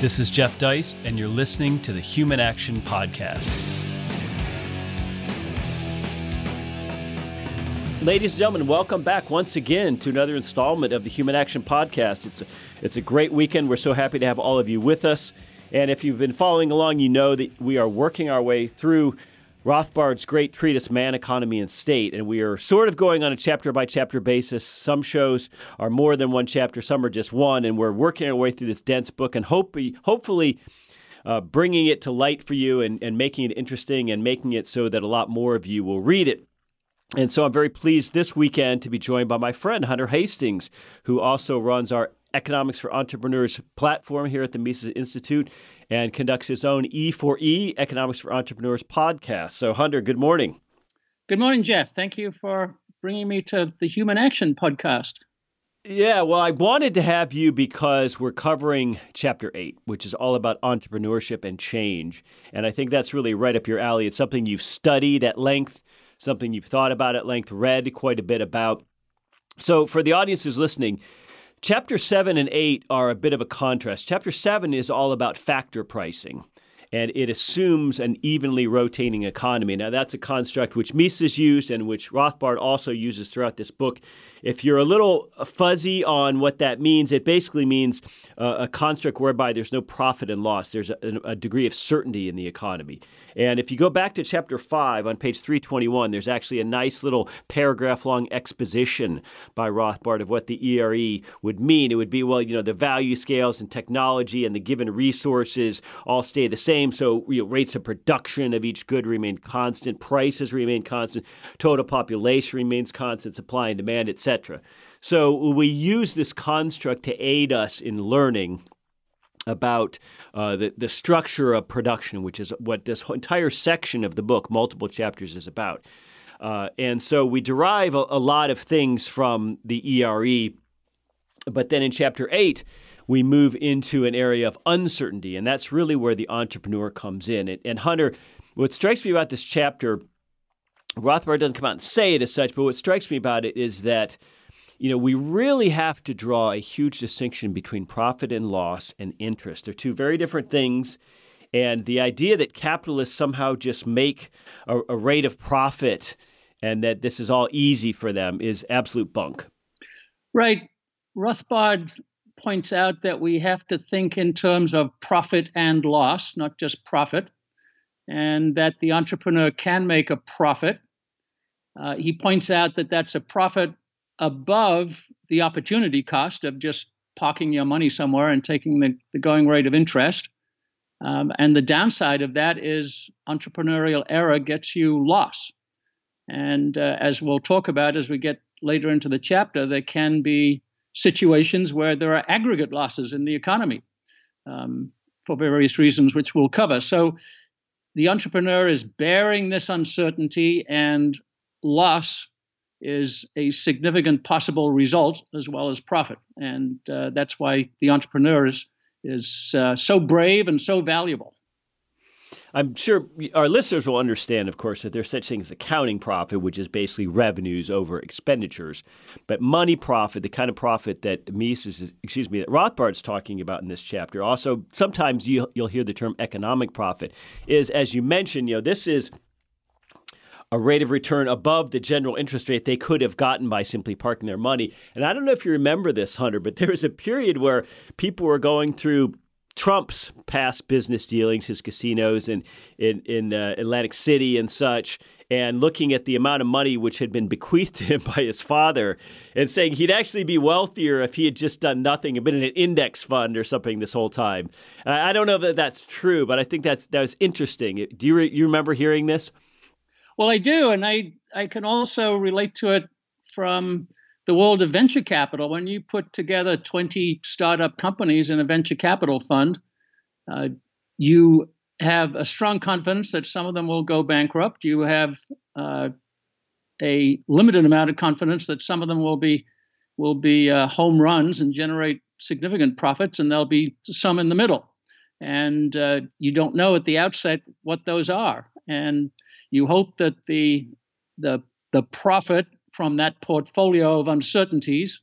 This is Jeff Deist, and you're listening to the Human Action Podcast. Ladies and gentlemen, welcome back once again to another installment of the Human Action Podcast. It's a, it's a great weekend. We're so happy to have all of you with us. And if you've been following along, you know that we are working our way through Rothbard's great treatise, Man, Economy, and State. And we are sort of going on a chapter by chapter basis. Some shows are more than one chapter, some are just one. And we're working our way through this dense book and hope, hopefully uh, bringing it to light for you and, and making it interesting and making it so that a lot more of you will read it. And so I'm very pleased this weekend to be joined by my friend Hunter Hastings, who also runs our Economics for Entrepreneurs platform here at the Mises Institute and conducts his own E4E, Economics for Entrepreneurs podcast. So, Hunter, good morning. Good morning, Jeff. Thank you for bringing me to the Human Action podcast. Yeah, well, I wanted to have you because we're covering chapter eight, which is all about entrepreneurship and change. And I think that's really right up your alley. It's something you've studied at length, something you've thought about at length, read quite a bit about. So, for the audience who's listening, Chapter 7 and 8 are a bit of a contrast. Chapter 7 is all about factor pricing and it assumes an evenly rotating economy. Now, that's a construct which Mises used and which Rothbard also uses throughout this book. If you're a little fuzzy on what that means, it basically means uh, a construct whereby there's no profit and loss. There's a, a, degree of certainty in the economy. And if you go back to chapter 5 on page 321, there's actually a nice little paragraph long exposition by Rothbard of what the ERE would mean. It would be, well, you know, the value scales and technology and the given resources all stay the same. So you know, rates of production of each good remain constant, prices remain constant, total population remains constant, supply and demand, etc etc. So we use this construct to aid us in learning about uh, the, the structure of production, which is what this entire section of the book, multiple chapters, is about. Uh, and so we derive a, a, lot of things from the ERE, but then in chapter eight, we move into an area of uncertainty, and that's really where the entrepreneur comes in. And, and Hunter, what strikes me about this chapter Rothbard doesn't come out and say it as such, but what strikes me about it is that you know, we really have to draw a huge distinction between profit and loss and interest. They're two very different things. And the idea that capitalists somehow just make a, a rate of profit and that this is all easy for them is absolute bunk. Right. Rothbard points out that we have to think in terms of profit and loss, not just profit and that the entrepreneur can make a profit. Uh, he points out that that's a profit above the opportunity cost of just parking your money somewhere and taking the, the going rate of interest. Um, and the downside of that is entrepreneurial error gets you loss. And uh, as we'll talk about as we get later into the chapter, there can be situations where there are aggregate losses in the economy um, for various reasons, which we'll cover. So the entrepreneur is bearing this uncertainty, and loss is a significant possible result as well as profit. And uh, that's why the entrepreneur is, is uh, so brave and so valuable. I'm sure our listeners will understand, of course, that there's such thing as accounting profit, which is basically revenues over expenditures. But money profit, the kind of profit that Mises, excuse me, that Rothbard's talking about in this chapter, also sometimes you'll, you'll hear the term economic profit, is as you mentioned, you know, this is a rate of return above the general interest rate they could have gotten by simply parking their money. And I don't know if you remember this, Hunter, but there was a period where people were going through Trump's past business dealings, his casinos in in, in uh, Atlantic City and such, and looking at the amount of money which had been bequeathed to him by his father, and saying he'd actually be wealthier if he had just done nothing and been in an index fund or something this whole time. I, I don't know that that's true, but I think that's that was interesting. Do you re, you remember hearing this? Well, I do, and I I can also relate to it from the world of venture capital, when you put together 20 startup companies in a venture capital fund, uh, you have a strong confidence that some of them will go bankrupt. You have uh, a limited amount of confidence that some of them will be will be uh, home runs and generate significant profits, and there'll be some in the middle. And uh, you don't know at the outset what those are, and you hope that the the the profit from that portfolio of uncertainties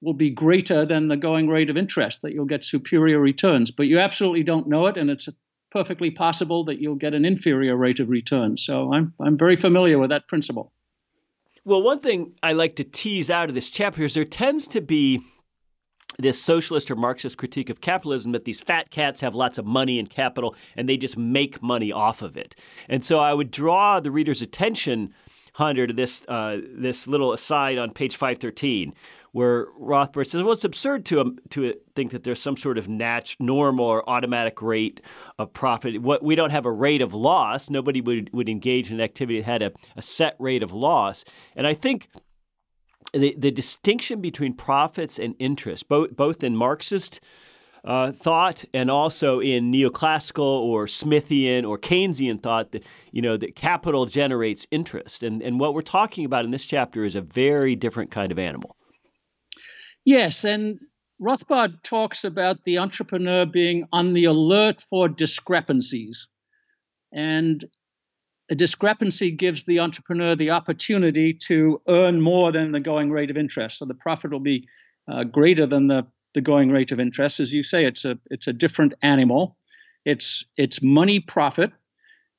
will be greater than the going rate of interest, that you'll get superior returns. But you absolutely don't know it, and it's perfectly possible that you'll get an inferior rate of return. So I'm, I'm very familiar with that principle. Well, one thing I like to tease out of this chapter is there tends to be this socialist or Marxist critique of capitalism that these fat cats have lots of money and capital and they just make money off of it. And so I would draw the reader's attention, Hunter, to this uh, this little aside on page 513, where Rothbard says, well, it's absurd to um, to think that there's some sort of nat- normal or automatic rate of profit. What we don't have a rate of loss. Nobody would, would engage in an activity that had a, a set rate of loss. And I think the the distinction between profits and interest, both both in Marxist uh, thought and also in neoclassical or Smithian or Keynesian thought that you know that capital generates interest, and and what we're talking about in this chapter is a very different kind of animal. Yes, and Rothbard talks about the entrepreneur being on the alert for discrepancies. And a discrepancy gives the entrepreneur the opportunity to earn more than the going rate of interest. So the profit will be uh, greater than the, the going rate of interest. As you say, it's a it's a different animal. It's it's money profit,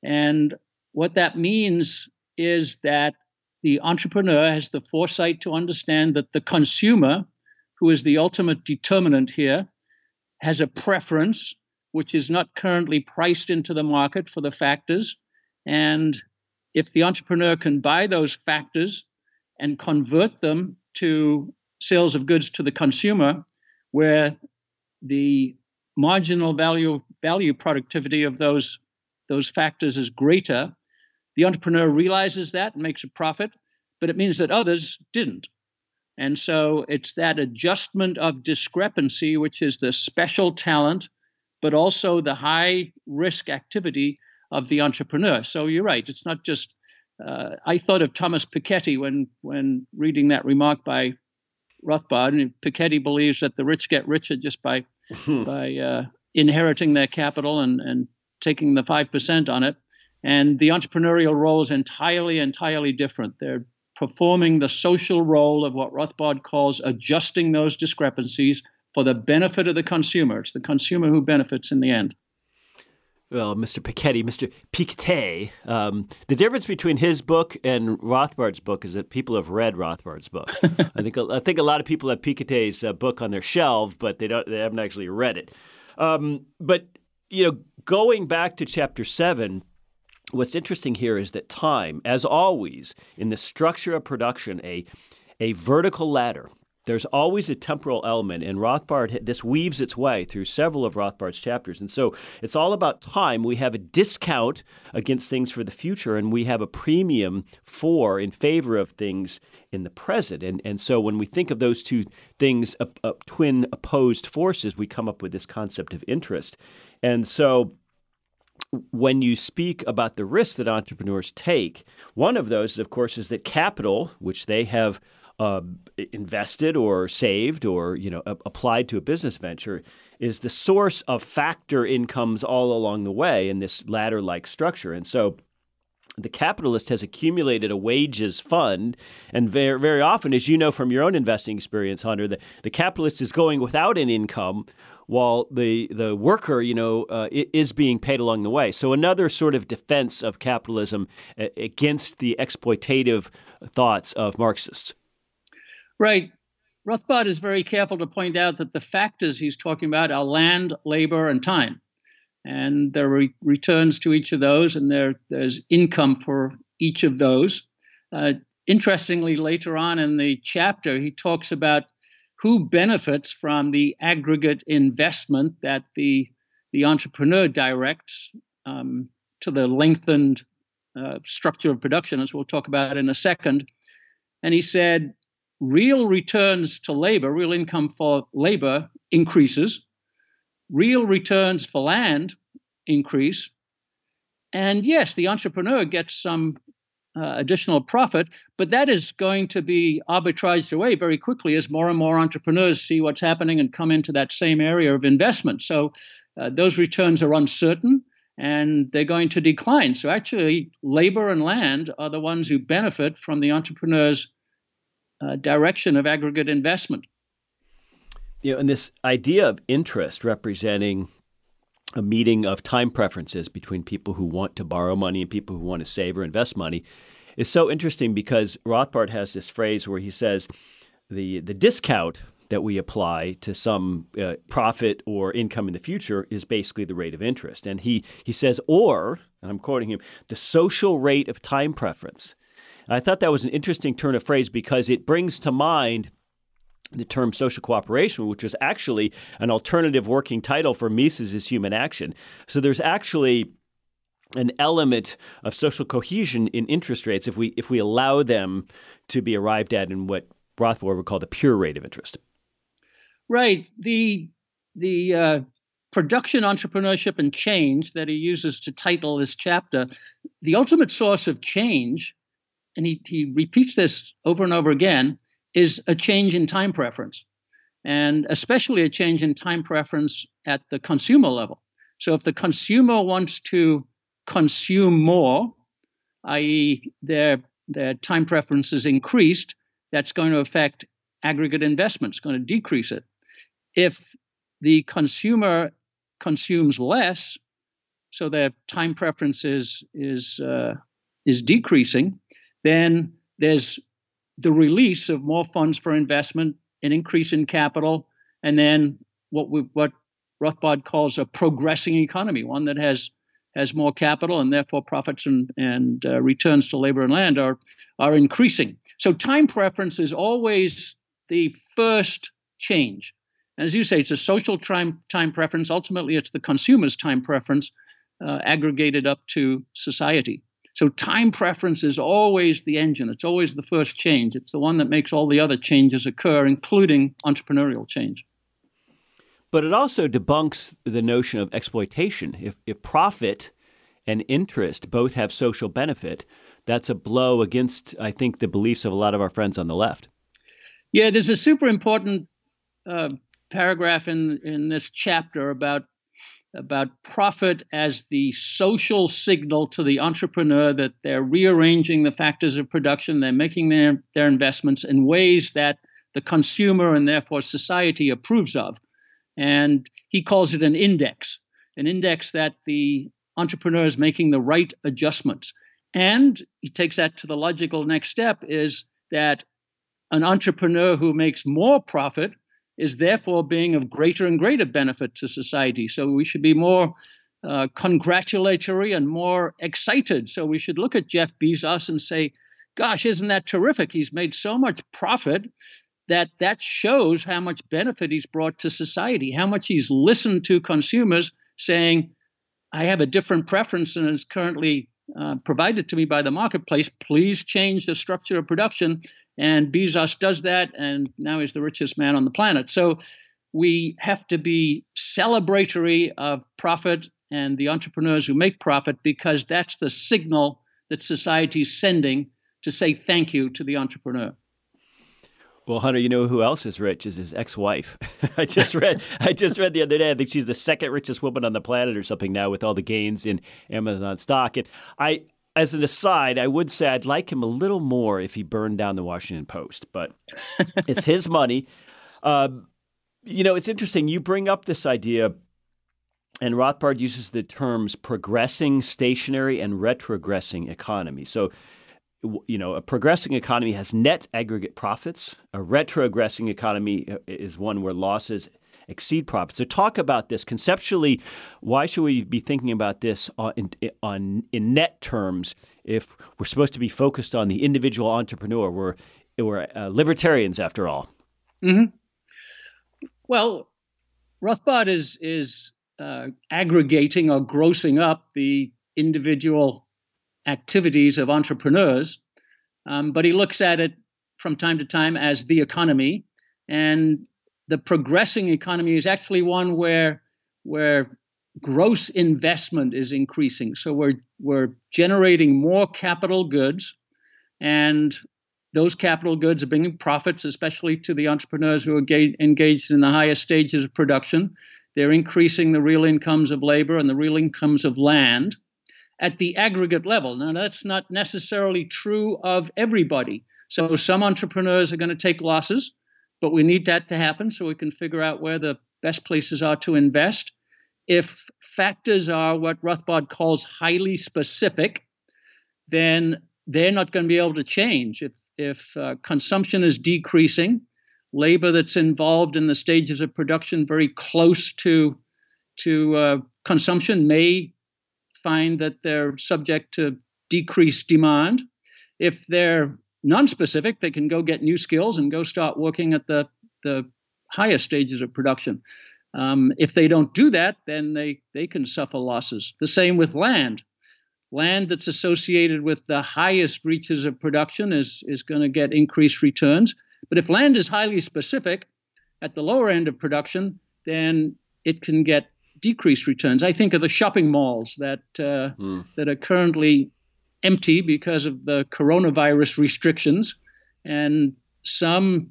and what that means is that the entrepreneur has the foresight to understand that the consumer who is the ultimate determinant here, has a preference which is not currently priced into the market for the factors. And if the entrepreneur can buy those factors and convert them to sales of goods to the consumer, where the marginal value value productivity of those those factors is greater, the entrepreneur realizes that and makes a profit, but it means that others didn't. And so it's that adjustment of discrepancy, which is the special talent, but also the high risk activity of the entrepreneur. So you're right. It's not just. Uh, I thought of Thomas Piketty when when reading that remark by Rothbard. And Piketty believes that the rich get richer just by by uh, inheriting their capital and and taking the five percent on it. And the entrepreneurial role is entirely entirely different. They're performing the social role of what Rothbard calls adjusting those discrepancies for the benefit of the consumer. It's the consumer who benefits in the end. Well, Mr. Piketty, Mr. Piketty, um, the difference between his book and Rothbard's book is that people have read Rothbard's book. I think I think a lot of people have Piketty's uh, book on their shelf, but they don't they haven't actually read it. Um, but you know, going back to chapter seven, what's interesting here is that time, as always, in the structure of production, a, a vertical ladder, there's always a temporal element, and Rothbard, this weaves its way through several of Rothbard's chapters. And so it's all about time. We have a discount against things for the future, and we have a premium for, in favor of things in the present. And, and so when we think of those two things, twin opposed forces, we come up with this concept of interest. And so when you speak about the risks that entrepreneurs take, one of those, of course, is that capital, which they have uh, invested or saved or you know a- applied to a business venture, is the source of factor incomes all along the way in this ladder-like structure, and so. The capitalist has accumulated a wages fund, and very, very often, as you know from your own investing experience, Hunter, the, the capitalist is going without an income while the the worker, you know, uh, is being paid along the way. So another sort of defense of capitalism against the exploitative thoughts of Marxists. Right. Rothbard is very careful to point out that the factors he's talking about are land, labor, and time. And there are re- returns to each of those, and there, there's income for each of those. Uh, interestingly, later on in the chapter, he talks about who benefits from the aggregate investment that the the entrepreneur directs um, to the lengthened uh, structure of production, as we'll talk about in a second. And he said, real returns to labor, real income for labor increases, real returns for land increase. And yes, the entrepreneur gets some uh, additional profit, but that is going to be arbitraged away very quickly as more and more entrepreneurs see what's happening and come into that same area of investment. So uh, those returns are uncertain and they're going to decline. So actually, labor and land are the ones who benefit from the entrepreneur's uh, direction of aggregate investment. You know, and this idea of interest representing a meeting of time preferences between people who want to borrow money and people who want to save or invest money is so interesting because Rothbard has this phrase where he says the the discount that we apply to some uh, profit or income in the future is basically the rate of interest. And he he says or, and I'm quoting him, the social rate of time preference. I thought that was an interesting turn of phrase because it brings to mind the term social cooperation, which was actually an alternative working title for Mises's human action. So there's actually an element of social cohesion in interest rates if we if we allow them to be arrived at in what Rothbard would call the pure rate of interest. Right. The the uh, production, entrepreneurship, and change that he uses to title this chapter, the ultimate source of change, and he, he repeats this over and over again, is a change in time preference, and especially a change in time preference at the consumer level. So if the consumer wants to consume more, i.e., their their time preference is increased, that's going to affect aggregate investments, going to decrease it. If the consumer consumes less, so their time preference is is uh, is decreasing, then there's the release of more funds for investment, an increase in capital, and then what we, what Rothbard calls a progressing economy, one that has has more capital and therefore profits and, and uh, returns to labor and land are are increasing. So time preference is always the first change. As you say, it's a social time, time preference. Ultimately, it's the consumer's time preference uh, aggregated up to society. So time preference is always the engine. It's always the first change. It's the one that makes all the other changes occur, including entrepreneurial change. But it also debunks the notion of exploitation. If, if profit and interest both have social benefit, that's a blow against, I think, the beliefs of a lot of our friends on the left. Yeah, there's a super important uh, paragraph in in this chapter about about profit as the social signal to the entrepreneur that they're rearranging the factors of production, they're making their, their investments in ways that the consumer and therefore society approves of. And he calls it an index, an index that the entrepreneur is making the right adjustments. And he takes that to the logical next step is that an entrepreneur who makes more profit is therefore being of greater and greater benefit to society. So we should be more uh, congratulatory and more excited. So we should look at Jeff Bezos and say, gosh, isn't that terrific? He's made so much profit that that shows how much benefit he's brought to society, how much he's listened to consumers saying, I have a different preference than is currently uh, provided to me by the marketplace. Please change the structure of production and Bezos does that, and now he's the richest man on the planet. So we have to be celebratory of profit and the entrepreneurs who make profit because that's the signal that society's sending to say thank you to the entrepreneur. Well, Hunter, you know who else is rich is his ex-wife. I just read I just read the other day. I think she's the second richest woman on the planet or something now with all the gains in Amazon stock. And I as an aside, I would say I'd like him a little more if he burned down the Washington Post, but it's his money. Uh, you know, it's interesting. You bring up this idea, and Rothbard uses the terms progressing, stationary, and retrogressing economy. So, you know, a progressing economy has net aggregate profits. A retrogressing economy uh, is one where losses exceed profits. So talk about this conceptually. Why should we be thinking about this on, in, on in net terms if we're supposed to be focused on the individual entrepreneur? We're we're uh, libertarians after all. Mm-hmm. Well, Rothbard is is uh, aggregating or grossing up the individual activities of entrepreneurs, um, but he looks at it from time to time as the economy, and the progressing economy is actually one where where gross investment is increasing. So we're we're generating more capital goods, and those capital goods are bringing profits, especially to the entrepreneurs who are engaged in the highest stages of production. They're increasing the real incomes of labor and the real incomes of land at the aggregate level. Now, that's not necessarily true of everybody. So, some entrepreneurs are going to take losses but we need that to happen so we can figure out where the best places are to invest. If factors are what Rothbard calls highly specific, then they're not going to be able to change. If if uh, consumption is decreasing, labor that's involved in the stages of production very close to to uh, consumption may find that they're subject to decreased demand. If they're non-specific, they can go get new skills and go start working at the the higher stages of production. Um, if they don't do that, then they they can suffer losses. The same with land. Land that's associated with the highest reaches of production is is going to get increased returns. But if land is highly specific at the lower end of production, then it can get decreased returns. I think of the shopping malls that uh, mm. that are currently empty because of the coronavirus restrictions, and some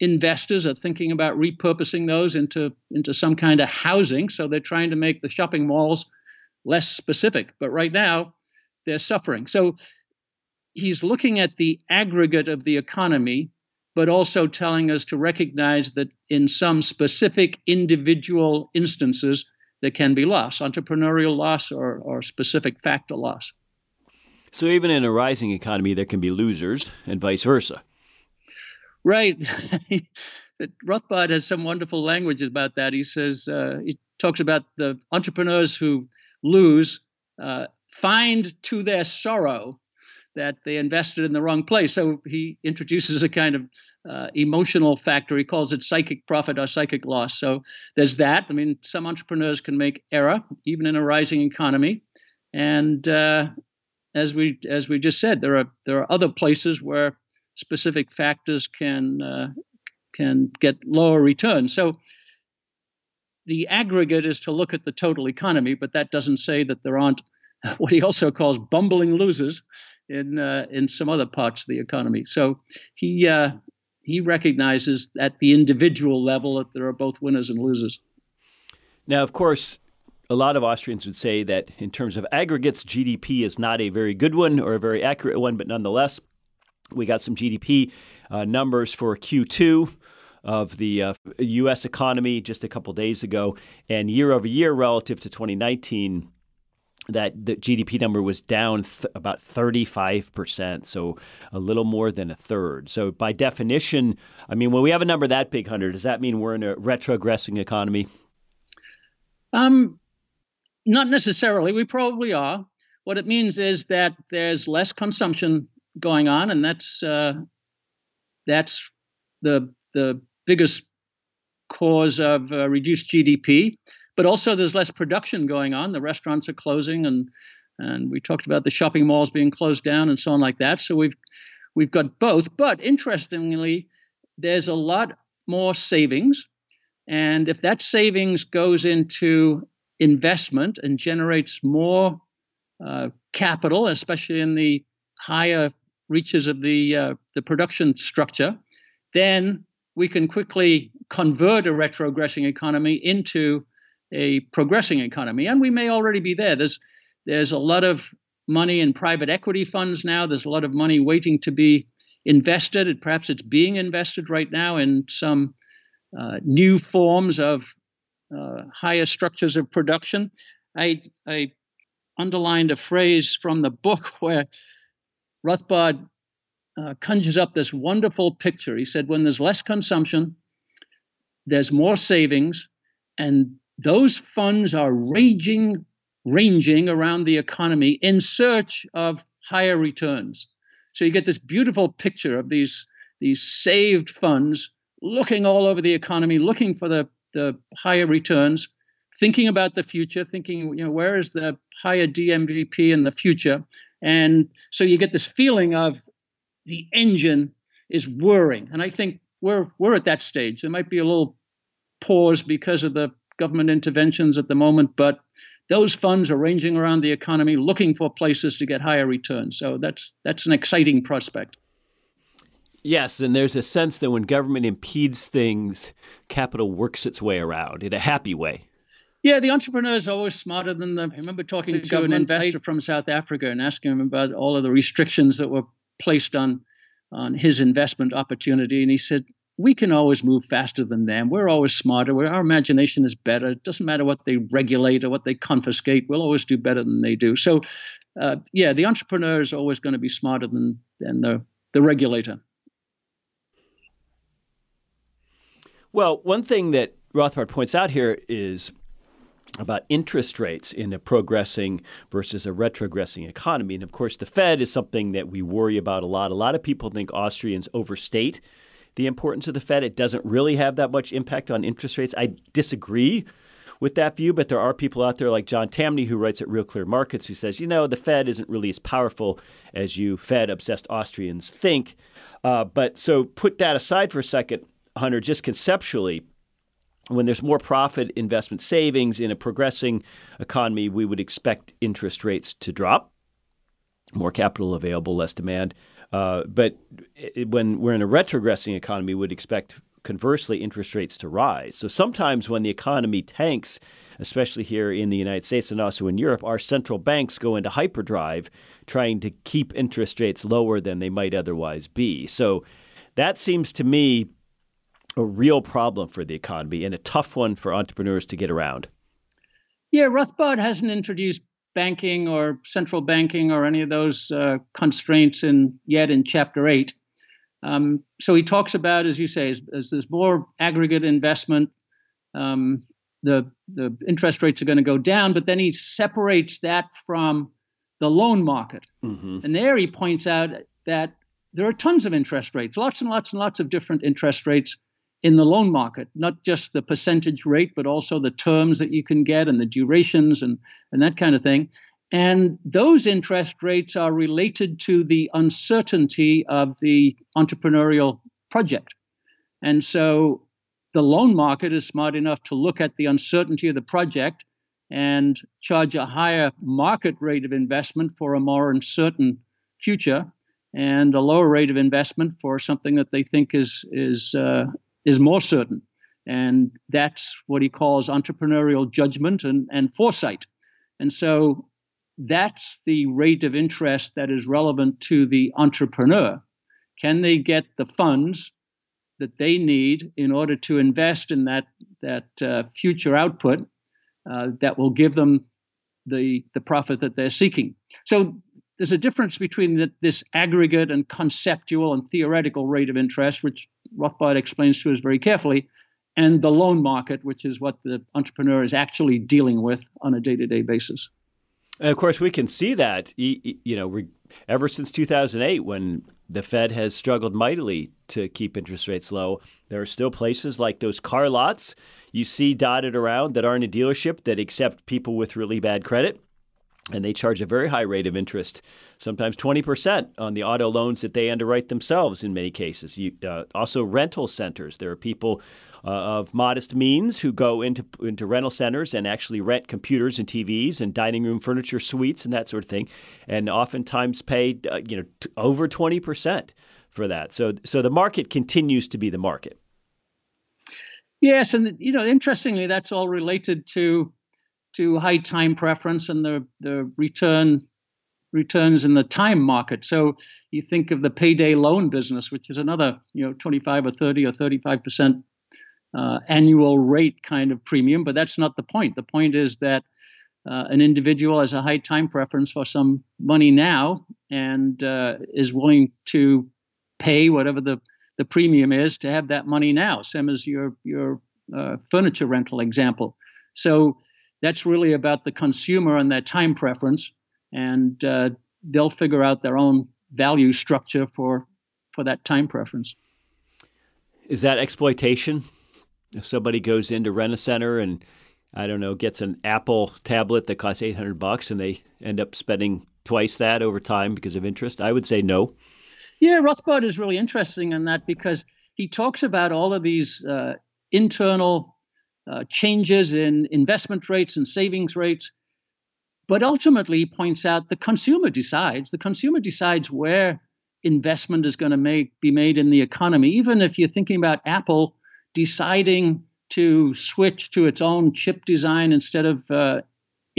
investors are thinking about repurposing those into into some kind of housing. So they're trying to make the shopping malls less specific. But right now, they're suffering. So he's looking at the aggregate of the economy, but also telling us to recognize that in some specific individual instances, there can be loss, entrepreneurial loss or, or specific factor loss. So even in a rising economy, there can be losers and vice versa. Right. Rothbard has some wonderful language about that. He says, uh, he talks about the entrepreneurs who lose uh, find to their sorrow that they invested in the wrong place. So he introduces a kind of uh, emotional factor. He calls it psychic profit or psychic loss. So there's that. I mean, some entrepreneurs can make error even in a rising economy, and uh, as we as we just said, there are there are other places where specific factors can uh, can get lower returns. So the aggregate is to look at the total economy, but that doesn't say that there aren't what he also calls bumbling losers in uh, in some other parts of the economy. So he uh, he recognizes at the individual level that there are both winners and losers. Now, of course, a lot of Austrians would say that in terms of aggregates, GDP is not a very good one or a very accurate one, but nonetheless, we got some GDP uh, numbers for Q2 of the uh, U.S. economy just a couple days ago, and year over year relative to 2019 that the GDP number was down th- about 35%, so a little more than a third. So, by definition, I mean, when we have a number that big, Hunter, does that mean we're in a retrogressing economy? Um, not necessarily. We probably are. What it means is that there's less consumption going on, and that's uh, that's the the biggest cause of uh, reduced GDP but also there's less production going on. The restaurants are closing, and and we talked about the shopping malls being closed down and so on like that. So we've we've got both. But interestingly, there's a lot more savings, and if that savings goes into investment and generates more uh, capital, especially in the higher reaches of the uh, the production structure, then we can quickly convert a retrogressing economy into a progressing economy, and we may already be there. There's there's a lot of money in private equity funds now. There's a lot of money waiting to be invested, and perhaps it's being invested right now in some uh, new forms of uh, higher structures of production. I, I underlined a phrase from the book where Rothbard uh, conjures up this wonderful picture. He said, when there's less consumption, there's more savings, and those funds are ranging, ranging around the economy in search of higher returns. So you get this beautiful picture of these, these saved funds looking all over the economy, looking for the, the higher returns, thinking about the future, thinking, you know, where is the higher DMVP in the future? And so you get this feeling of the engine is whirring. And I think we're we're at that stage. There might be a little pause because of the government interventions at the moment, but those funds are ranging around the economy looking for places to get higher returns. So that's that's an exciting prospect. Yes, and there's a sense that when government impedes things, capital works its way around in a happy way. Yeah, the entrepreneurs are always smarter than the. I remember talking the to an investor from South Africa and asking him about all of the restrictions that were placed on on his investment opportunity, and he said, we can always move faster than them. We're always smarter. We're, our imagination is better. It doesn't matter what they regulate or what they confiscate. We'll always do better than they do. So, uh, yeah, the entrepreneur is always going to be smarter than than the the regulator. Well, one thing that Rothbard points out here is about interest rates in a progressing versus a retrogressing economy. And of course, the Fed is something that we worry about a lot. A lot of people think Austrians overstate the importance of the Fed. It doesn't really have that much impact on interest rates. I disagree with that view, but there are people out there like John Tamny who writes at Real Clear Markets who says, you know, the Fed isn't really as powerful as you Fed obsessed Austrians think. Uh, but so put that aside for a second, Hunter, just conceptually, when there's more profit investment savings in a progressing economy, we would expect interest rates to drop, more capital available, less demand. Uh, but it, when we're in a retrogressing economy, we would expect conversely interest rates to rise. So sometimes when the economy tanks, especially here in the United States and also in Europe, our central banks go into hyperdrive trying to keep interest rates lower than they might otherwise be. So that seems to me a real problem for the economy and a tough one for entrepreneurs to get around. Yeah, Rothbard hasn't introduced banking or central banking or any of those uh, constraints in yet in chapter eight. Um, so he talks about, as you say, as, as there's more aggregate investment, um, the the interest rates are going to go down. But then he separates that from the loan market, mm-hmm. and there he points out that there are tons of interest rates, lots and lots and lots of different interest rates in the loan market, not just the percentage rate, but also the terms that you can get and the durations and, and that kind of thing. And those interest rates are related to the uncertainty of the entrepreneurial project. And so the loan market is smart enough to look at the uncertainty of the project and charge a higher market rate of investment for a more uncertain future and a lower rate of investment for something that they think is is uh, is more certain. And that's what he calls entrepreneurial judgment and, and foresight. And so that's the rate of interest that is relevant to the entrepreneur. Can they get the funds that they need in order to invest in that, that uh, future output uh, that will give them the, the profit that they're seeking? So there's a difference between the, this aggregate and conceptual and theoretical rate of interest, which Rothbard explains to us very carefully, and the loan market, which is what the entrepreneur is actually dealing with on a day to day basis. And of course, we can see that, you know, ever since 2008, when the Fed has struggled mightily to keep interest rates low, there are still places like those car lots you see dotted around that aren't a dealership that accept people with really bad credit and they charge a very high rate of interest, sometimes 20% on the auto loans that they underwrite themselves in many cases. You, uh, also, rental centers. There are people uh, of modest means who go into, into rental centers and actually rent computers and TVs and dining room furniture suites and that sort of thing, and oftentimes pay uh, you know t- over 20% for that. So, so the market continues to be the market. Yes, and you know, interestingly, that's all related to to high time preference and the, the return returns in the time market. So you think of the payday loan business, which is another, you know, 25 or 30 or 35 percent uh, annual rate kind of premium, but that's not the point. The point is that uh, an individual has a high time preference for some money now and uh, is willing to pay whatever the, the premium is to have that money now. Same as your your uh, furniture rental example. So that's really about the consumer and their time preference, and uh, they'll figure out their own value structure for for that time preference. Is that exploitation? If somebody goes into rent a center and I don't know gets an Apple tablet that costs eight hundred bucks and they end up spending twice that over time because of interest, I would say no. Yeah, Rothbard is really interesting in that because he talks about all of these uh, internal uh, changes in investment rates and savings rates. But ultimately, points out the consumer decides. The consumer decides where investment is going to make be made in the economy. Even if you're thinking about Apple deciding to switch to its own chip design instead of uh,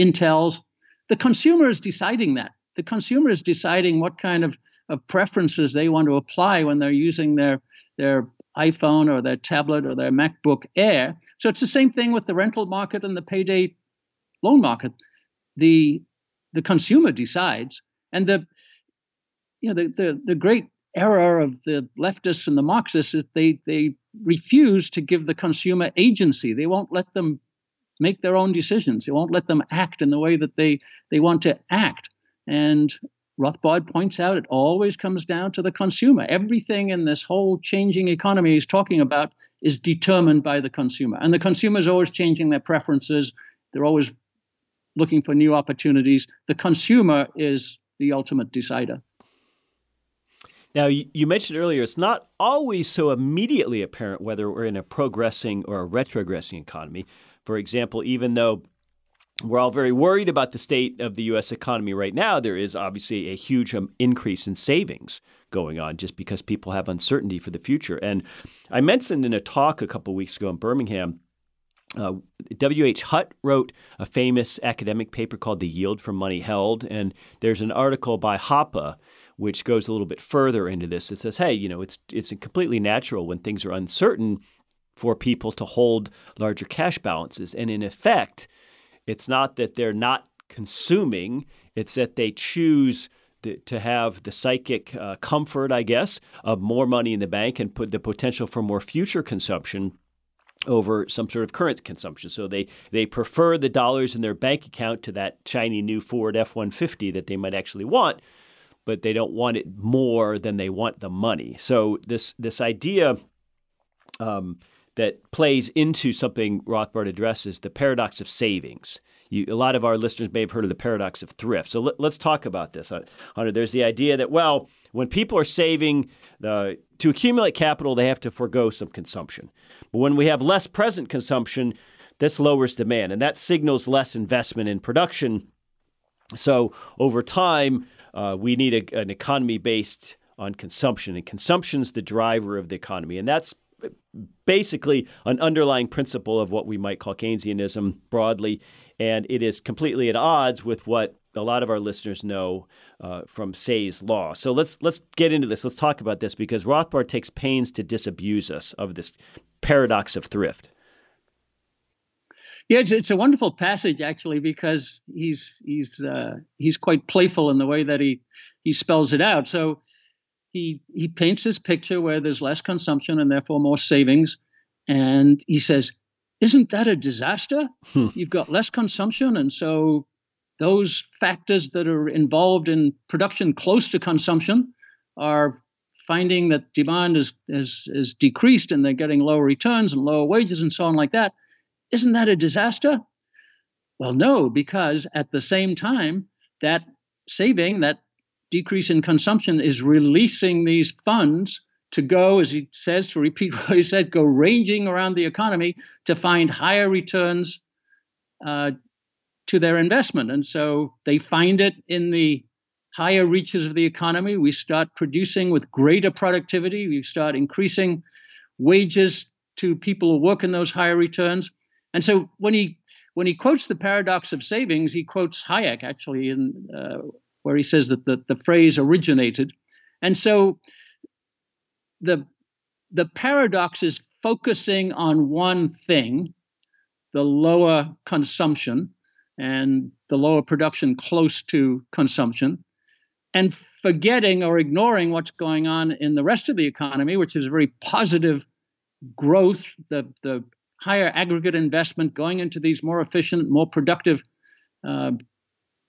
Intel's, the consumer is deciding that. The consumer is deciding what kind of, of preferences they want to apply when they're using their their iPhone or their tablet or their MacBook Air. So it's the same thing with the rental market and the payday loan market. The the consumer decides, and the you know the the, the great error of the leftists and the Marxists is they they refuse to give the consumer agency. They won't let them make their own decisions. They won't let them act in the way that they they want to act. And Rothbard points out it always comes down to the consumer. Everything in this whole changing economy he's talking about is determined by the consumer. And the consumer is always changing their preferences. They're always looking for new opportunities. The consumer is the ultimate decider. Now, you mentioned earlier it's not always so immediately apparent whether we're in a progressing or a retrogressing economy. For example, even though we're all very worried about the state of the U.S. economy right now. There is obviously a huge um, increase in savings going on just because people have uncertainty for the future. And I mentioned in a talk a couple weeks ago in Birmingham. Uh, W.H. Hutt wrote a famous academic paper called The Yield from Money Held. And there's an article by Hoppe which goes a little bit further into this. It says, hey, you know, it's, it's completely natural when things are uncertain for people to hold larger cash balances. And in effect, it's not that they're not consuming, it's that they choose to have the psychic uh, comfort, I guess, of more money in the bank and put the potential for more future consumption over some sort of current consumption. So they, they prefer the dollars in their bank account to that shiny new Ford F 150 that they might actually want, but they don't want it more than they want the money. So this, this idea um, that plays into something Rothbard addresses the paradox of savings. You, a lot of our listeners may have heard of the paradox of thrift. So let, us talk about this. Hunter, there's the idea that, well, when people are saving the, to accumulate capital, they have to forego some consumption. But when we have less present consumption, this lowers demand, and that signals less investment in production. So over time, uh, we need a, an economy based on consumption, and consumption's the driver of the economy, and that's basically an underlying principle of what we might call Keynesianism broadly, and it is completely at odds with what a lot of our listeners know uh, from Say's law. So let's let's get into this. Let's talk about this because Rothbard takes pains to disabuse us of this paradox of thrift. Yeah, it's, it's a wonderful passage actually because he's he's uh, he's quite playful in the way that he he spells it out. So he he paints this picture where there's less consumption and therefore more savings, and he says, "Isn't that a disaster? Hmm. You've got less consumption, and so those factors that are involved in production close to consumption are finding that demand is, is, is decreased and they're getting lower returns and lower wages and so on like that. Isn't that a disaster? Well, no, because at the same time, that saving, that decrease in consumption is releasing these funds to go, as he says, to repeat what he said, go ranging around the economy to find higher returns uh, to their investment. And so they find it in the higher reaches of the economy. We start producing with greater productivity. We start increasing wages to people who work in those higher returns. And so when he when he quotes the paradox of savings, he quotes Hayek actually in uh, where he says that the, the phrase originated. And so the, the paradox is focusing on one thing, the lower consumption and the lower production close to consumption, and forgetting or ignoring what's going on in the rest of the economy, which is very positive growth, the, the higher aggregate investment going into these more efficient, more productive uh,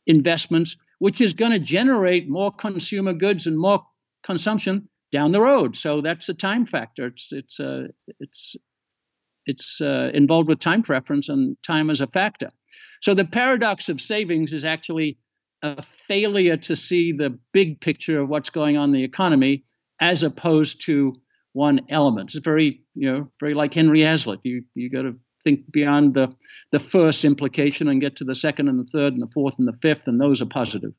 investments, which is going to generate more consumer goods and more consumption down the road. So that's a time factor. It's it's uh, it's it's uh, involved with time preference and time as a factor. So the paradox of savings is actually a failure to see the big picture of what's going on in the economy as opposed to one element. It's very, you know, very like Henry Hazlitt. You you got to think beyond the, the first implication and get to the second and the third and the fourth and the fifth, and those are positive.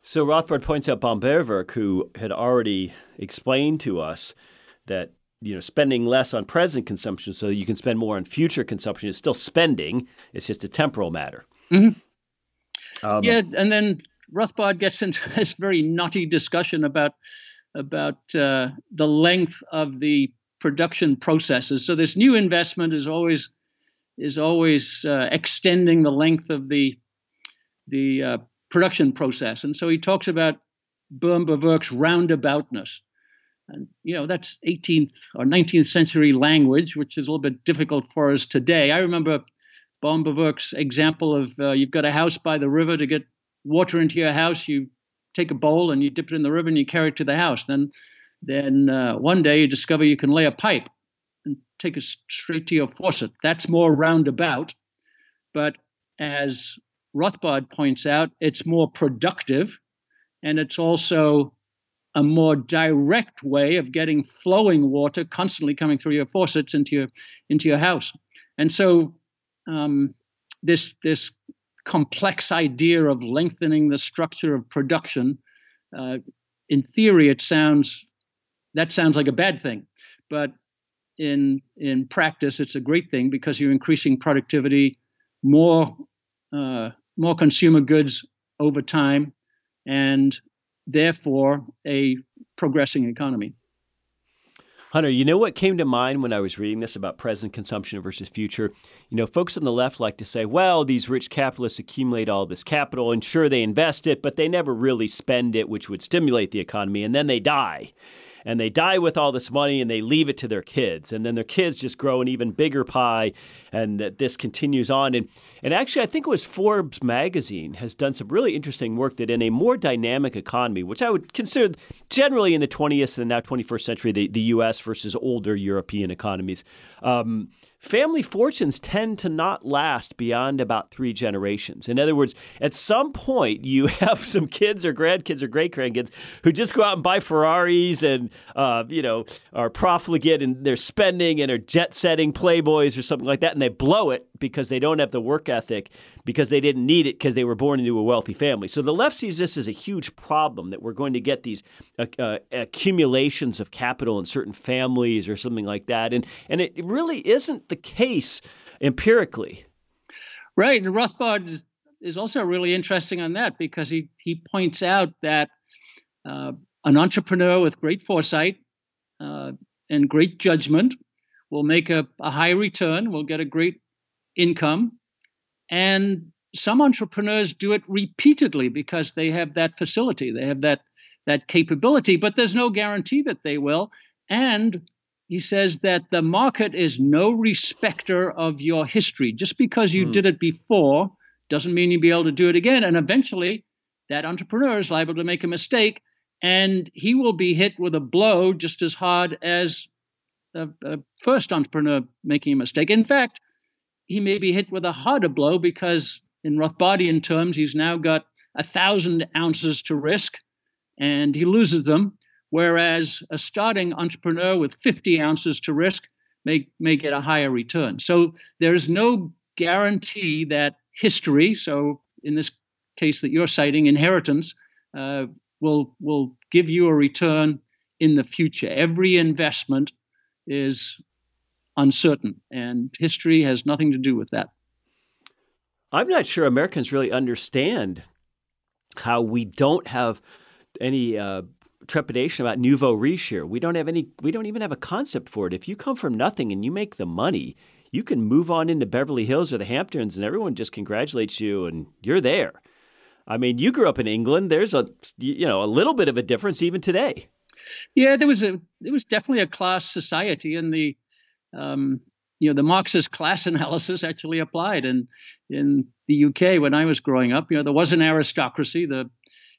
So Rothbard points out Böhm-Bawerk, who had already explained to us that you know spending less on present consumption so you can spend more on future consumption is still spending. It's just a temporal matter. Mm-hmm. Um, yeah, and then Rothbard gets into this very knotty discussion about about uh, the length of the production processes. So this new investment is always is always uh, extending the length of the the uh, production process. And so he talks about Boehm Bawerk's roundaboutness. And you know that's 18th or 19th century language, which is a little bit difficult for us today. I remember Boehm Bawerk's example of uh, you've got a house by the river to get water into your house. You take a bowl and you dip it in the river and you carry it to the house. Then, then uh, one day you discover you can lay a pipe and take it straight to your faucet. That's more roundabout, but as Rothbard points out, it's more productive, and it's also a more direct way of getting flowing water constantly coming through your faucets into your into your house. And so um, this this complex idea of lengthening the structure of production, uh, in theory, it sounds that sounds like a bad thing, but in in practice, it's a great thing because you're increasing productivity, more uh, more consumer goods over time, and therefore a progressing economy. Hunter, you know what came to mind when I was reading this about present consumption versus future? You know, folks on the left like to say, well, these rich capitalists accumulate all this capital, and sure, they invest it, but they never really spend it, which would stimulate the economy, and then they die and they die with all this money and they leave it to their kids. And then their kids just grow an even bigger pie and that this continues on. And and actually I think it was Forbes magazine has done some really interesting work that in a more dynamic economy which I would consider generally in the 20th and now 21st century the, the US versus older European economies um, family fortunes tend to not last beyond about three generations. In other words, at some point, you have some kids or grandkids or great grandkids who just go out and buy Ferraris and, uh, you know, are profligate and they're spending and are jet setting playboys or something like that, and they blow it because they don't have the work ethic because they didn't need it because they were born into a wealthy family. So the left sees this as a huge problem that we're going to get these uh, uh, accumulations of capital in certain families or something like that, and and it really isn't the case empirically. Right, and Rothbard is, is also really interesting on that because he he points out that uh, an entrepreneur with great foresight uh, and great judgment will make a, a high return, will get a great income, and some entrepreneurs do it repeatedly because they have that facility, they have that that capability, but there's no guarantee that they will. And he says that the market is no respecter of your history. Just because you mm. did it before doesn't mean you'll be able to do it again. And eventually, that entrepreneur is liable to make a mistake, and he will be hit with a blow just as hard as a, a first entrepreneur making a mistake. In fact, he may be hit with a harder blow because, in Rothbardian terms, he's now got a thousand ounces to risk and he loses them. Whereas a starting entrepreneur with 50 ounces to risk may, may get a higher return. So there's no guarantee that history, so in this case that you're citing, inheritance, uh, will, will give you a return in the future. Every investment is uncertain, and history has nothing to do with that. I'm not sure Americans really understand how we don't have any uh, trepidation about nouveau riche here. We don't have any. We don't even have a concept for it. If you come from nothing and you make the money, you can move on into Beverly Hills or the Hamptons, and everyone just congratulates you, and you're there. I mean, you grew up in England. There's a you know a little bit of a difference even today. Yeah, there was a there was definitely a class society, and the um, you know the Marxist class analysis actually applied in in the UK when I was growing up. You know there was an aristocracy. The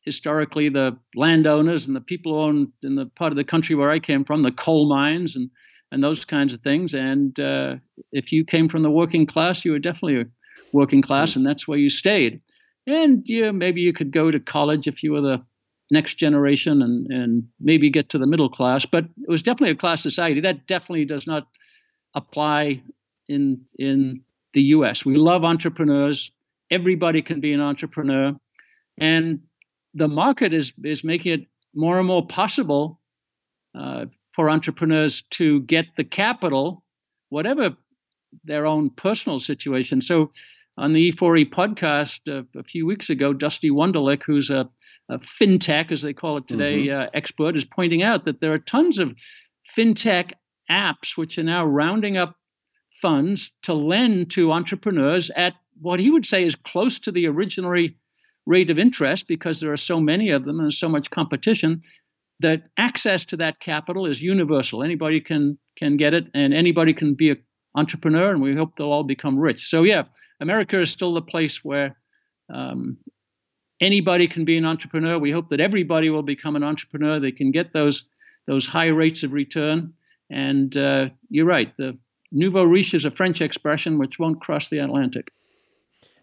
historically the landowners and the people who owned in the part of the country where I came from, the coal mines and and those kinds of things. And uh, if you came from the working class, you were definitely a working class, and that's where you stayed. And yeah, maybe you could go to college if you were the next generation and and maybe get to the middle class. But it was definitely a class society. That definitely does not apply in in the US. We love entrepreneurs. Everybody can be an entrepreneur. And the market is is making it more and more possible uh, for entrepreneurs to get the capital, whatever their own personal situation. So, on the E4E podcast uh, a few weeks ago, Dusty Wunderlich, who's a, a fintech, as they call it today, mm-hmm. uh, expert, is pointing out that there are tons of fintech apps which are now rounding up funds to lend to entrepreneurs at what he would say is close to the original rate of interest because there are so many of them and so much competition that access to that capital is universal. Anybody can can get it, and anybody can be an entrepreneur, and we hope they'll all become rich. So yeah, America is still the place where um, anybody can be an entrepreneur. We hope that everybody will become an entrepreneur. They can get those those high rates of return. And uh, you're right, the nouveau riche is a French expression which won't cross the Atlantic.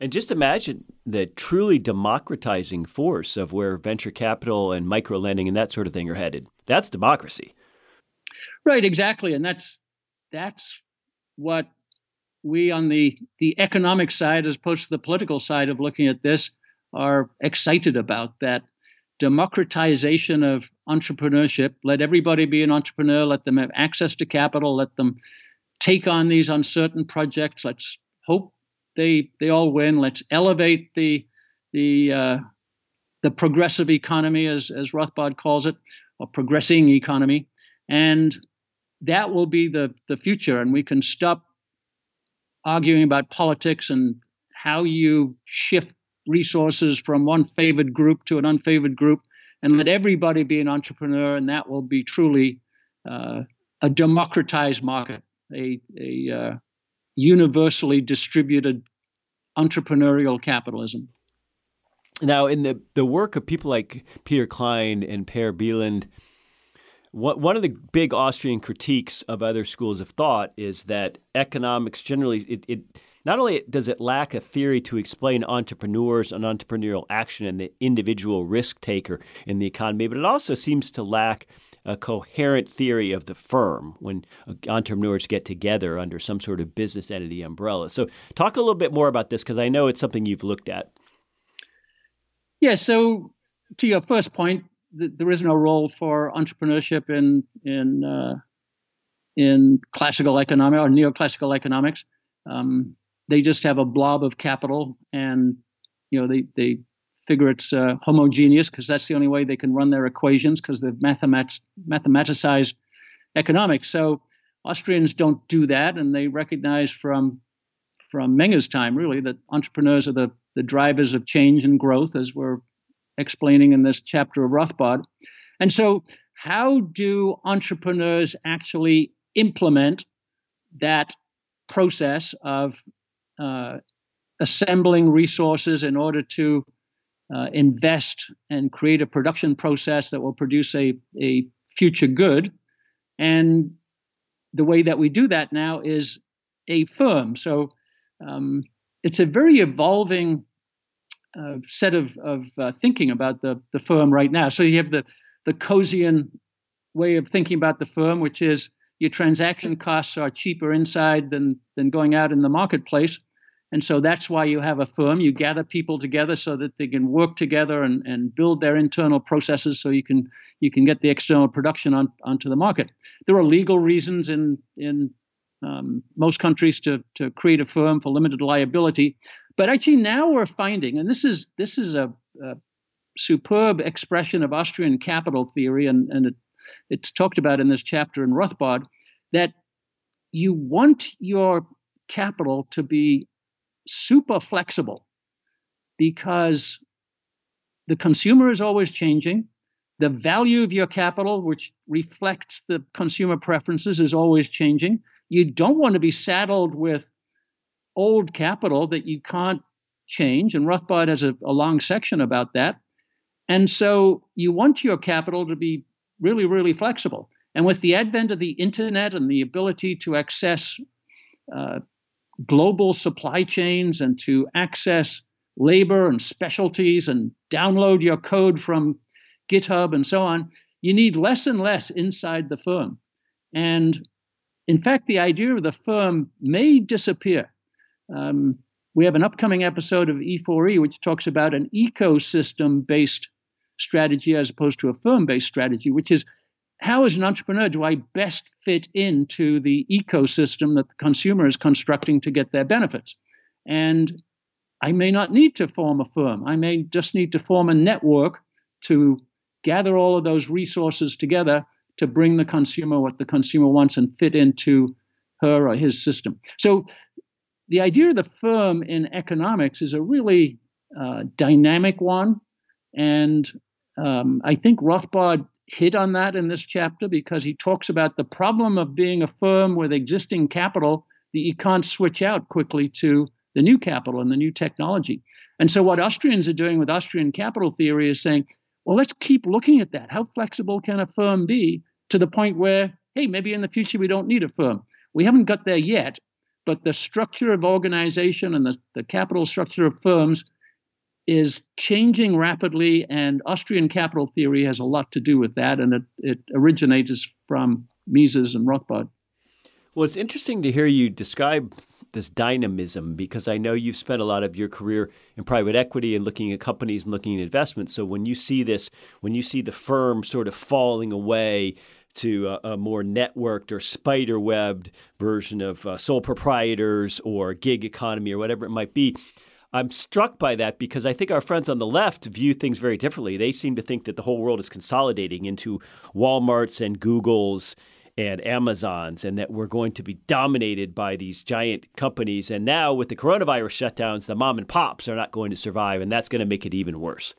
And just imagine the truly democratizing force of where venture capital and micro lending and that sort of thing are headed. That's democracy. Right, exactly. And that's that's what we on the the economic side as opposed to the political side of looking at this are excited about that democratization of entrepreneurship. Let everybody be an entrepreneur, let them have access to capital, let them take on these uncertain projects. Let's hope they they all win. Let's elevate the the uh, the progressive economy, as as Rothbard calls it, a progressing economy, and that will be the the future. And we can stop arguing about politics and how you shift resources from one favored group to an unfavored group, and let everybody be an entrepreneur, and that will be truly uh, a democratized market, a a uh, universally distributed entrepreneurial capitalism. Now, in the, the work of people like Peter Klein and Per Bylund, what, one of the big Austrian critiques of other schools of thought is that economics generally, it, it not only does it lack a theory to explain entrepreneurs and entrepreneurial action and the individual risk taker in the economy, but it also seems to lack a coherent theory of the firm when entrepreneurs get together under some sort of business entity umbrella. So, talk a little bit more about this because I know it's something you've looked at. Yeah. So, to your first point, th- there is no role for entrepreneurship in in uh, in classical economics or neoclassical economics. Um, they just have a blob of capital, and you know they they figure it's uh, homogeneous because that's the only way they can run their equations because they've mathemat- mathematicized economics. So Austrians don't do that, and they recognize from from Menger's time really that entrepreneurs are the the drivers of change and growth, as we're explaining in this chapter of Rothbard. And so, how do entrepreneurs actually implement that process of uh, assembling resources in order to uh, invest and create a production process that will produce a, a future good. And the way that we do that now is a firm. So um, it's a very evolving uh, set of, of uh, thinking about the, the firm right now. So you have the, the Coasean way of thinking about the firm, which is your transaction costs are cheaper inside than, than going out in the marketplace. And so that's why you have a firm. You gather people together so that they can work together and, and build their internal processes so you can you can get the external production on, onto the market. There are legal reasons in in um, most countries to to create a firm for limited liability, but actually now we're finding, and this is this is a, a superb expression of Austrian capital theory, and, and it, it's talked about in this chapter in Rothbard, that you want your capital to be super flexible because the consumer is always changing. The value of your capital, which reflects the consumer preferences, is always changing. You don't want to be saddled with old capital that you can't change. And Rothbard has a, a long section about that. And so you want your capital to be really, really flexible. And with the advent of the internet and the ability to access uh, global supply chains and to access labor and specialties and download your code from GitHub and so on, you need less and less inside the firm. And in fact, the idea of the firm may disappear. Um, we have an upcoming episode of E4E which talks about an ecosystem based strategy as opposed to a firm based strategy, which is how, as an entrepreneur, do I best fit into the ecosystem that the consumer is constructing to get their benefits? And I may not need to form a firm. I may just need to form a network to gather all of those resources together to bring the consumer what the consumer wants and fit into her or his system. So the idea of the firm in economics is a really uh, dynamic one. And um, I think Rothbard hit on that in this chapter because he talks about the problem of being a firm with existing capital that you can't switch out quickly to the new capital and the new technology. And so, what Austrians are doing with Austrian capital theory is saying, well, let's keep looking at that. How flexible can a firm be to the point where, hey, maybe in the future we don't need a firm? We haven't got there yet, but the structure of organization and the, the capital structure of firms is changing rapidly, and Austrian capital theory has a lot to do with that, and it, it originates from Mises and Rothbard. Well, it's interesting to hear you describe this dynamism because I know you've spent a lot of your career in private equity and looking at companies and looking at investments. So when you see this, when you see the firm sort of falling away to a, a more networked or spider webbed version of uh, sole proprietors or gig economy or whatever it might be, I'm struck by that because I think our friends on the left view things very differently. They seem to think that the whole world is consolidating into Walmarts and Googles and Amazons, and that we're going to be dominated by these giant companies. And now, with the coronavirus shutdowns, the mom and pops are not going to survive, and that's going to make it even worse.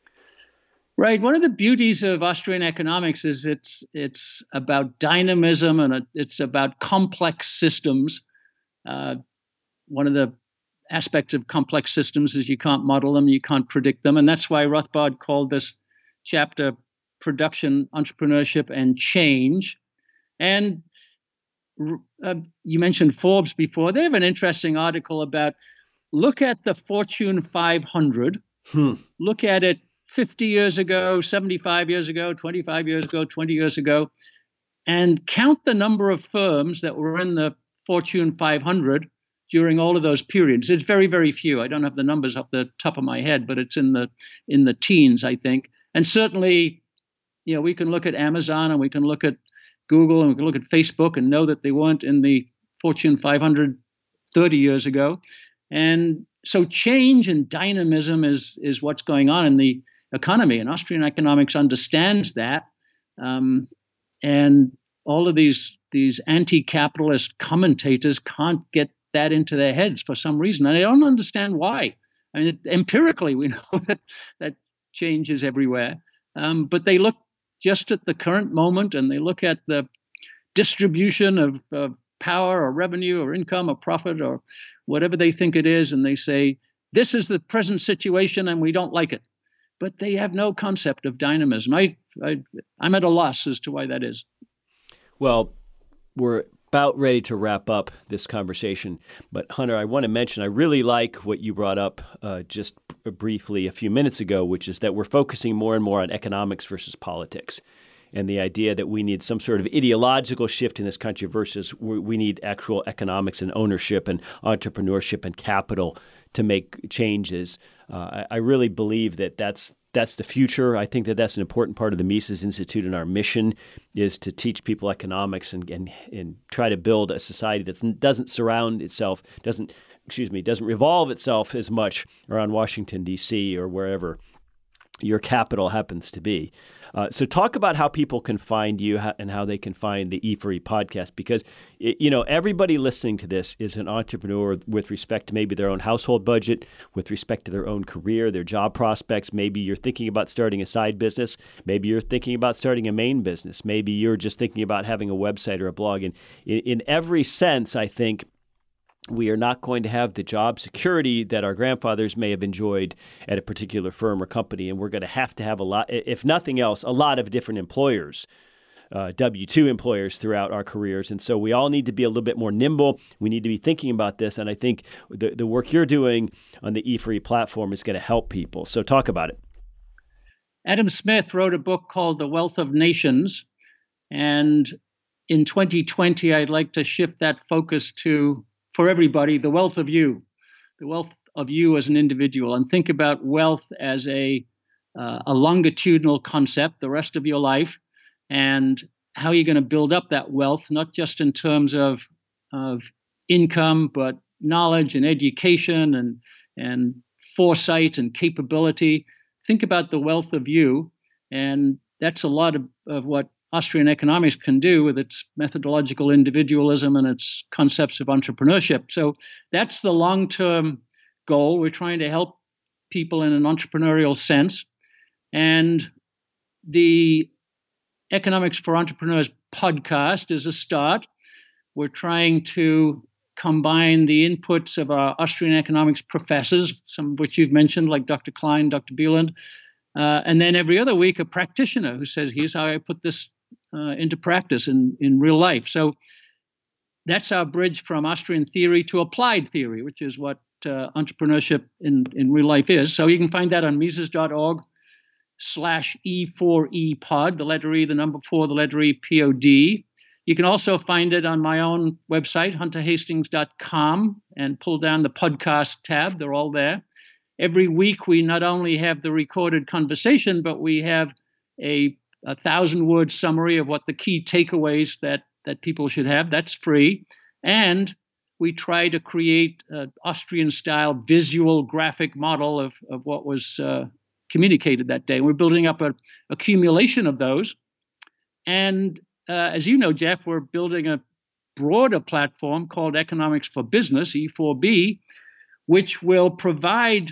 Right. One of the beauties of Austrian economics is it's it's about dynamism and it's about complex systems. Uh, one of the aspects of complex systems is you can't model them, you can't predict them, and that's why Rothbard called this chapter "Production, Entrepreneurship, and Change." And uh, you mentioned Forbes before. They have an interesting article about look at the Fortune 500, hmm. look at it 50 years ago, 75 years ago, 25 years ago, 20 years ago, and count the number of firms that were in the Fortune 500 during all of those periods. It's very, very few. I don't have the numbers off the top of my head, but it's in the in the teens, I think. And certainly, you know, we can look at Amazon and we can look at Google and we can look at Facebook and know that they weren't in the Fortune 500 30 years ago. And so change and dynamism is is what's going on in the economy, and Austrian economics understands that. Um, and all of these these anti-capitalist commentators can't get that into their heads for some reason, and I don't understand why. I mean, empirically, we know that that change is everywhere, um, but they look just at the current moment and they look at the distribution of, of power or revenue or income or profit or whatever they think it is, and they say, this is the present situation and we don't like it. But they have no concept of dynamism. I, I, I'm at a loss as to why that is. Well, we're about ready to wrap up this conversation. But Hunter, I want to mention I really like what you brought up uh, just briefly a few minutes ago, which is that we're focusing more and more on economics versus politics. And the idea that we need some sort of ideological shift in this country versus we need actual economics and ownership and entrepreneurship and capital to make changes. Uh, I, I really believe that that's that's the future. I think that that's an important part of the Mises Institute and our mission is to teach people economics and and, and try to build a society that doesn't surround itself, doesn't excuse me, doesn't revolve itself as much around Washington D.C. or wherever your capital happens to be. Uh, so talk about how people can find you and how they can find the E4E podcast because you know everybody listening to this is an entrepreneur with respect to maybe their own household budget, with respect to their own career, their job prospects. Maybe you're thinking about starting a side business. Maybe you're thinking about starting a main business. Maybe you're just thinking about having a website or a blog. And in, in every sense, I think we are not going to have the job security that our grandfathers may have enjoyed at a particular firm or company. And we're going to have to have a lot, if nothing else, a lot of different employers. Uh, W 2 employers throughout our careers. And so we all need to be a little bit more nimble. We need to be thinking about this. And I think the, the work you're doing on the E4E platform is going to help people. So talk about it. Adam Smith wrote a book called The Wealth of Nations. And in 2020, I'd like to shift that focus to for everybody the wealth of you, the wealth of you as an individual, and think about wealth as a uh, a longitudinal concept the rest of your life, and how you're going to build up that wealth, not just in terms of of income, but knowledge and education and and foresight and capability. Think about the wealth of you, and that's a lot of, of what Austrian economics can do with its methodological individualism and its concepts of entrepreneurship. So that's the long term goal. We're trying to help people in an entrepreneurial sense. And the Economics for Entrepreneurs podcast is a start. We're trying to combine the inputs of our Austrian economics professors, some of which you've mentioned, like Dr. Klein, Dr. Bylund, uh, and then every other week a practitioner who says, "Here's how I put this uh, into practice in in real life." So that's our bridge from Austrian theory to applied theory, which is what uh, entrepreneurship in in real life is. So you can find that on Mises.org slash E4E pod, the letter E, the number four, the letter E, P O D. You can also find it on my own website, hunterhastings.com, and pull down the podcast tab. They're all there. Every week, we not only have the recorded conversation, but we have a, a thousand word summary of what the key takeaways that, that people should have. That's free. And we try to create an Austrian style visual graphic model of, of what was uh, communicated that day. We're building up an accumulation of those. And uh, as you know, Jeff, we're building a broader platform called Economics for Business, E4B, which will provide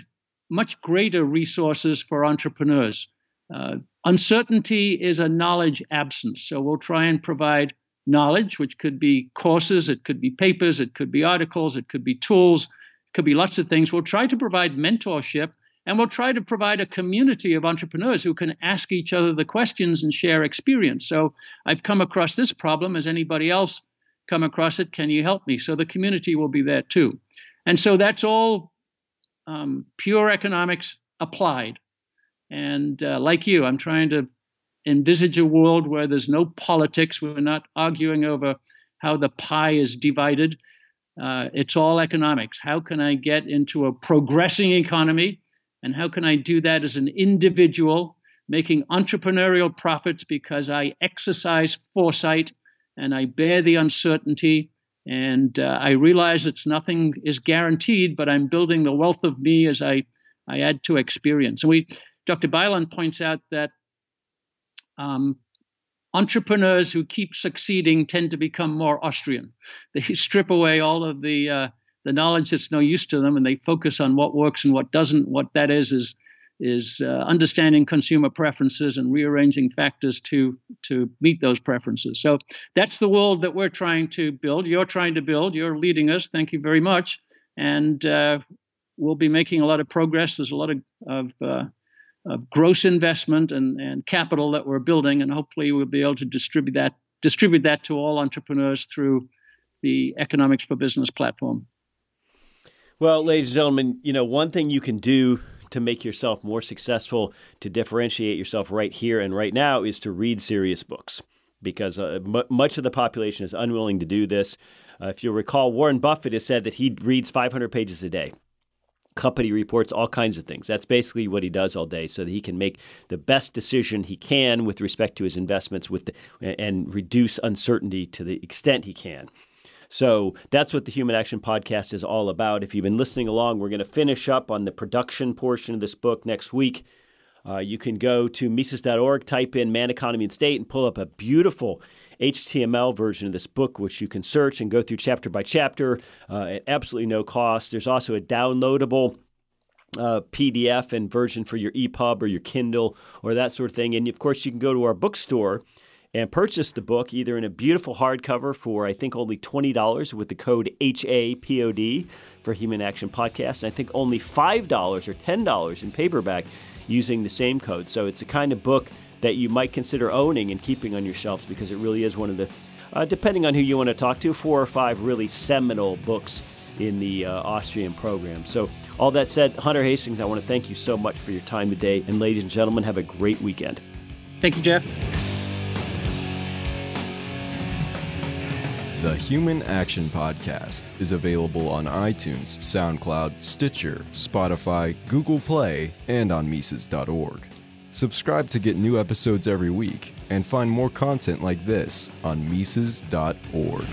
much greater resources for entrepreneurs. Uh, uncertainty is a knowledge absence. So we'll try and provide knowledge, which could be courses, it could be papers, it could be articles, it could be tools, it could be lots of things. We'll try to provide mentorship and we'll try to provide a community of entrepreneurs who can ask each other the questions and share experience. So I've come across this problem. Has anybody else come across it? Can you help me? So the community will be there too. And so that's all um, pure economics applied. And uh, like you, I'm trying to envisage a world where there's no politics. We're not arguing over how the pie is divided. Uh, it's all economics. How can I get into a progressing economy and how can I do that as an individual, making entrepreneurial profits because I exercise foresight and I bear the uncertainty and uh, I realize that nothing is guaranteed, but I'm building the wealth of me as I, I add to experience. And we, Dr. Bylund points out that um, entrepreneurs who keep succeeding tend to become more Austrian. They strip away all of the uh, the knowledge that's no use to them and they focus on what works and what doesn't. What that is is is uh, understanding consumer preferences and rearranging factors to to meet those preferences. So that's the world that we're trying to build. You're trying to build. You're leading us. Thank you very much. And uh, we'll be making a lot of progress. There's a lot of, of, uh, of gross investment and, and capital that we're building, and hopefully we'll be able to distribute that distribute that to all entrepreneurs through the Economics for Business platform. Well, ladies and gentlemen, you know, one thing you can do to make yourself more successful, to differentiate yourself right here and right now, is to read serious books because uh, m- much of the population is unwilling to do this. Uh, if you'll recall, Warren Buffett has said that he reads 500 pages a day. Company reports, all kinds of things. That's basically what he does all day, so that he can make the best decision he can with respect to his investments, with the, and reduce uncertainty to the extent he can. So that's what the Human Action Podcast is all about. If you've been listening along, we're going to finish up on the production portion of this book next week. Uh, you can go to Mises.org, type in Man, Economy, and State, and pull up a beautiful HTML version of this book, which you can search and go through chapter by chapter uh, at absolutely no cost. There's also a downloadable uh, PDF and version for your EPUB or your Kindle or that sort of thing. And of course, you can go to our bookstore and purchase the book either in a beautiful hardcover for I think only $20 with the code HAPOD for Human Action Podcast, and I think only $5 or $10 in paperback using the same code. So it's a kind of book that you might consider owning and keeping on your shelves because it really is one of the, uh, depending on who you want to talk to, four or five really seminal books in the uh, Austrian program. So, all that said, Hunter Hastings, I want to thank you so much for your time today. And, ladies and gentlemen, have a great weekend. Thank you, Jeff. The Human Action Podcast is available on iTunes, SoundCloud, Stitcher, Spotify, Google Play, and on Mises.org. Subscribe to get new episodes every week and find more content like this on Mises.org.